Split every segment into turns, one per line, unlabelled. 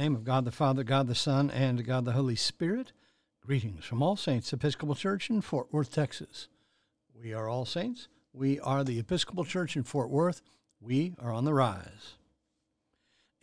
name of God the Father, God the Son, and God the Holy Spirit, greetings from All Saints Episcopal Church in Fort Worth, Texas. We are All Saints. We are the Episcopal Church in Fort Worth. We are on the rise.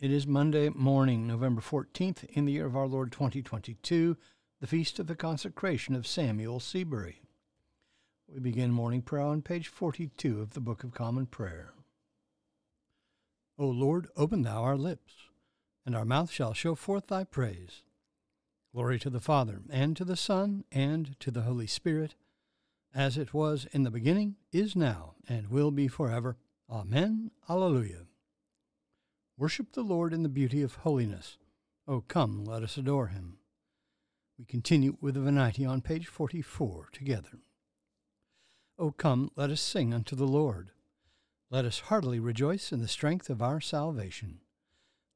It is Monday morning, November 14th, in the year of our Lord 2022, the feast of the consecration of Samuel Seabury. We begin morning prayer on page 42 of the Book of Common Prayer. O Lord, open thou our lips and our mouth shall show forth thy praise. Glory to the Father, and to the Son, and to the Holy Spirit, as it was in the beginning, is now, and will be forever. Amen. Alleluia. Worship the Lord in the beauty of holiness. O come, let us adore him. We continue with the Venite on page 44 together. O come, let us sing unto the Lord. Let us heartily rejoice in the strength of our salvation.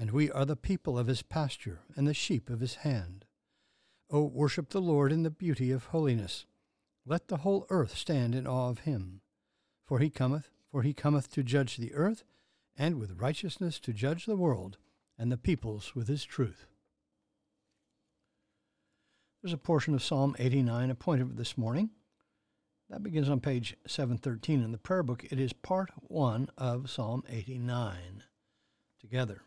and we are the people of his pasture and the sheep of his hand. O worship the Lord in the beauty of holiness. Let the whole earth stand in awe of him. For he cometh, for he cometh to judge the earth, and with righteousness to judge the world, and the peoples with his truth. There's a portion of Psalm 89 appointed this morning. That begins on page 713 in the prayer book. It is part one of Psalm 89. Together.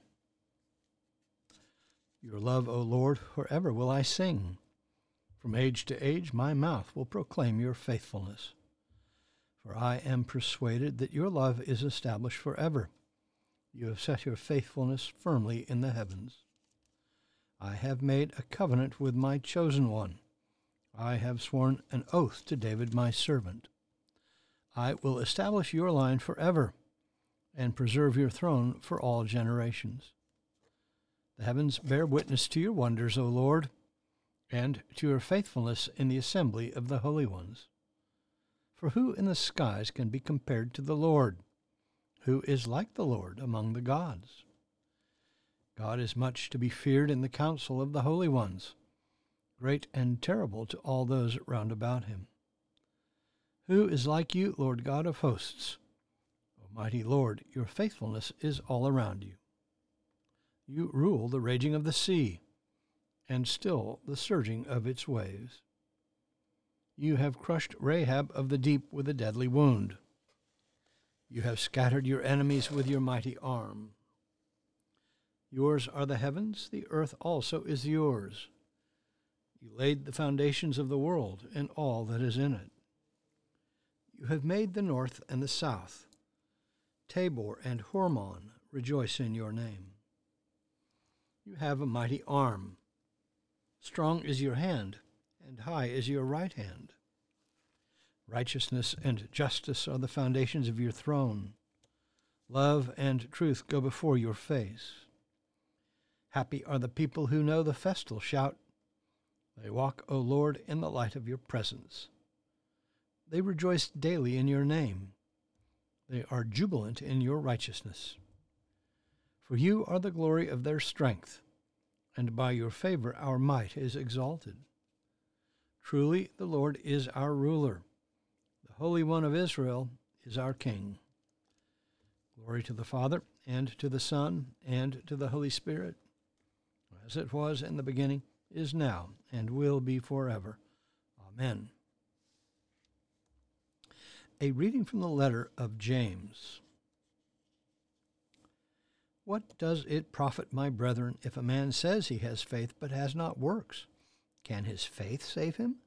Your love, O Lord, forever will I sing. From age to age my mouth will proclaim your faithfulness. For I am persuaded that your love is established forever. You have set your faithfulness firmly in the heavens. I have made a covenant with my chosen one. I have sworn an oath to David my servant. I will establish your line forever and preserve your throne for all generations. The heavens bear witness to your wonders, O Lord, and to your faithfulness in the assembly of the holy ones. For who in the skies can be compared to the Lord? Who is like the Lord among the gods? God is much to be feared in the council of the holy ones, great and terrible to all those round about him. Who is like you, Lord God of hosts? Almighty Lord, your faithfulness is all around you. You rule the raging of the sea, and still the surging of its waves. You have crushed Rahab of the deep with a deadly wound. You have scattered your enemies with your mighty arm. Yours are the heavens, the earth also is yours. You laid the foundations of the world and all that is in it. You have made the north and the south. Tabor and Hermon rejoice in your name. You have a mighty arm. Strong is your hand, and high is your right hand. Righteousness and justice are the foundations of your throne. Love and truth go before your face. Happy are the people who know the festal shout. They walk, O Lord, in the light of your presence. They rejoice daily in your name. They are jubilant in your righteousness. For you are the glory of their strength, and by your favor our might is exalted. Truly, the Lord is our ruler. The Holy One of Israel is our King. Glory to the Father, and to the Son, and to the Holy Spirit, as it was in the beginning, is now, and will be forever. Amen. A reading from the letter of James. What does it profit, my brethren, if a man says he has faith but has not works? Can his faith save him?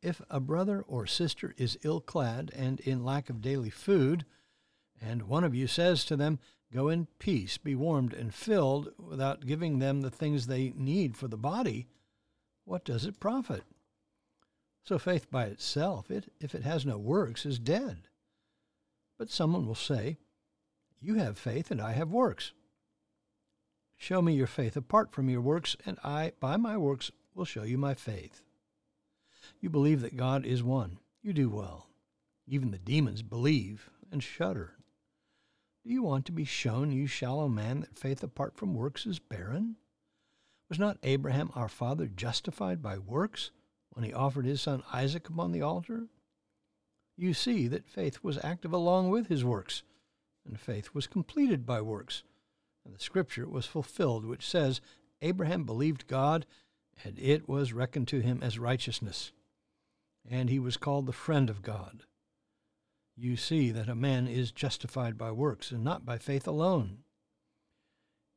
If a brother or sister is ill clad and in lack of daily food, and one of you says to them, Go in peace, be warmed and filled, without giving them the things they need for the body, what does it profit? So faith by itself, it, if it has no works, is dead. But someone will say, you have faith and I have works. Show me your faith apart from your works, and I, by my works, will show you my faith. You believe that God is one. You do well. Even the demons believe and shudder. Do you want to be shown, you shallow man, that faith apart from works is barren? Was not Abraham our father justified by works when he offered his son Isaac upon the altar? You see that faith was active along with his works, and faith was completed by works. And the scripture was fulfilled, which says, Abraham believed God, and it was reckoned to him as righteousness. And he was called the friend of God. You see that a man is justified by works, and not by faith alone.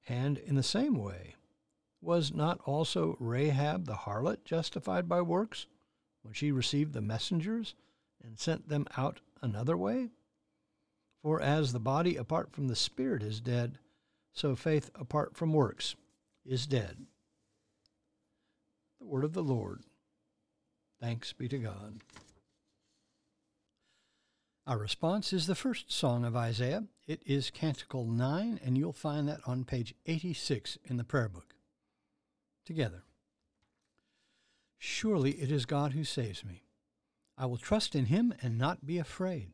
And in the same way, was not also Rahab the harlot justified by works when she received the messengers and sent them out another way? For as the body apart from the spirit is dead, so faith apart from works is dead. The word of the Lord. Thanks be to God. Our response is the first song of Isaiah. It is Canticle 9, and you'll find that on page 86 in the prayer book. Together. Surely it is God who saves me. I will trust in him and not be afraid.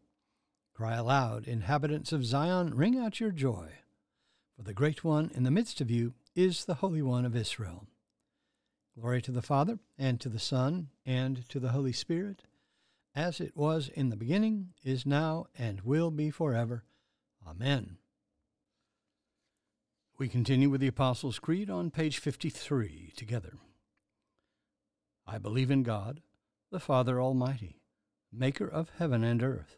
Cry aloud, inhabitants of Zion, ring out your joy, for the great one in the midst of you is the Holy One of Israel. Glory to the Father, and to the Son, and to the Holy Spirit, as it was in the beginning, is now, and will be forever. Amen. We continue with the Apostles' Creed on page 53 together. I believe in God, the Father Almighty, maker of heaven and earth,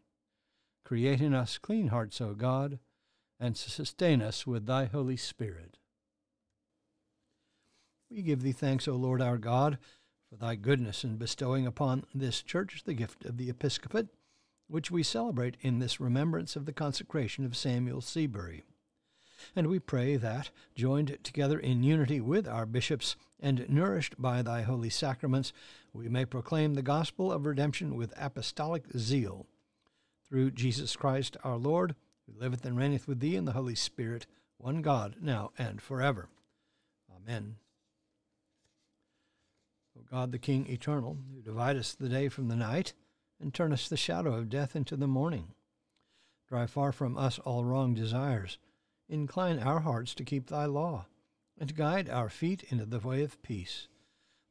Create in us clean hearts, O God, and sustain us with thy Holy Spirit. We give thee thanks, O Lord our God, for thy goodness in bestowing upon this church the gift of the episcopate, which we celebrate in this remembrance of the consecration of Samuel Seabury. And we pray that, joined together in unity with our bishops and nourished by thy holy sacraments, we may proclaim the gospel of redemption with apostolic zeal. Through Jesus Christ our Lord, who liveth and reigneth with thee in the Holy Spirit, one God, now and forever. Amen. O God, the King eternal, who dividest the day from the night, and turnest the shadow of death into the morning, drive far from us all wrong desires. Incline our hearts to keep thy law, and guide our feet into the way of peace,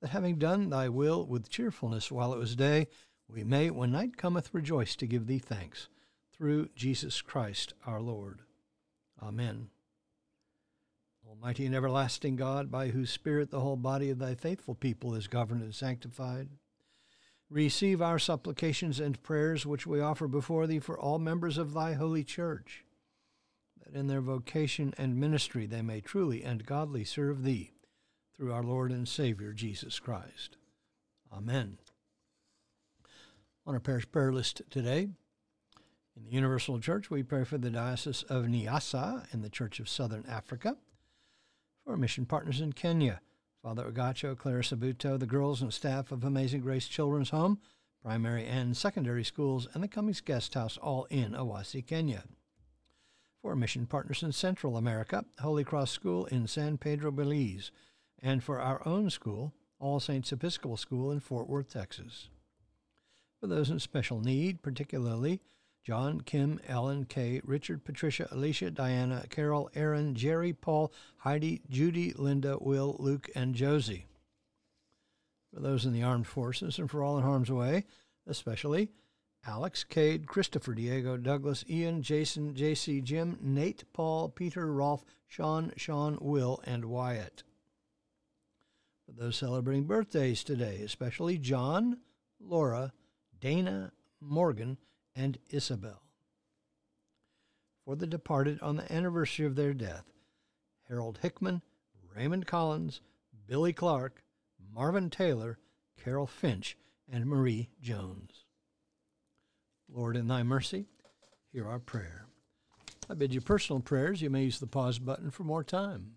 that having done thy will with cheerfulness while it was day, we may, when night cometh, rejoice to give thee thanks, through Jesus Christ our Lord. Amen. Almighty and everlasting God, by whose Spirit the whole body of thy faithful people is governed and sanctified, receive our supplications and prayers which we offer before thee for all members of thy holy church, that in their vocation and ministry they may truly and godly serve thee, through our Lord and Savior Jesus Christ. Amen. On our parish prayer list today, in the Universal Church, we pray for the Diocese of Niassa in the Church of Southern Africa for our mission partners in Kenya, Father Agacho, Clara Sabuto, the girls and staff of Amazing Grace Children's Home, primary and secondary schools, and the Cummings Guest House, all in Awasi, Kenya. For our mission partners in Central America, Holy Cross School in San Pedro, Belize, and for our own school, All Saints Episcopal School in Fort Worth, Texas. For those in special need, particularly John, Kim, Ellen, Kay, Richard, Patricia, Alicia, Diana, Carol, Aaron, Jerry, Paul, Heidi, Judy, Linda, Will, Luke, and Josie. For those in the armed forces and for all in harm's way, especially Alex, Cade, Christopher, Diego, Douglas, Ian, Jason, JC, Jim, Nate, Paul, Peter, Rolf, Sean, Sean, Will, and Wyatt. For those celebrating birthdays today, especially John, Laura, Dana, Morgan, and Isabel. For the departed on the anniversary of their death, Harold Hickman, Raymond Collins, Billy Clark, Marvin Taylor, Carol Finch, and Marie Jones. Lord, in thy mercy, hear our prayer. I bid you personal prayers. You may use the pause button for more time.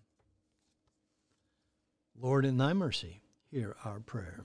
Lord, in thy mercy, hear our prayer.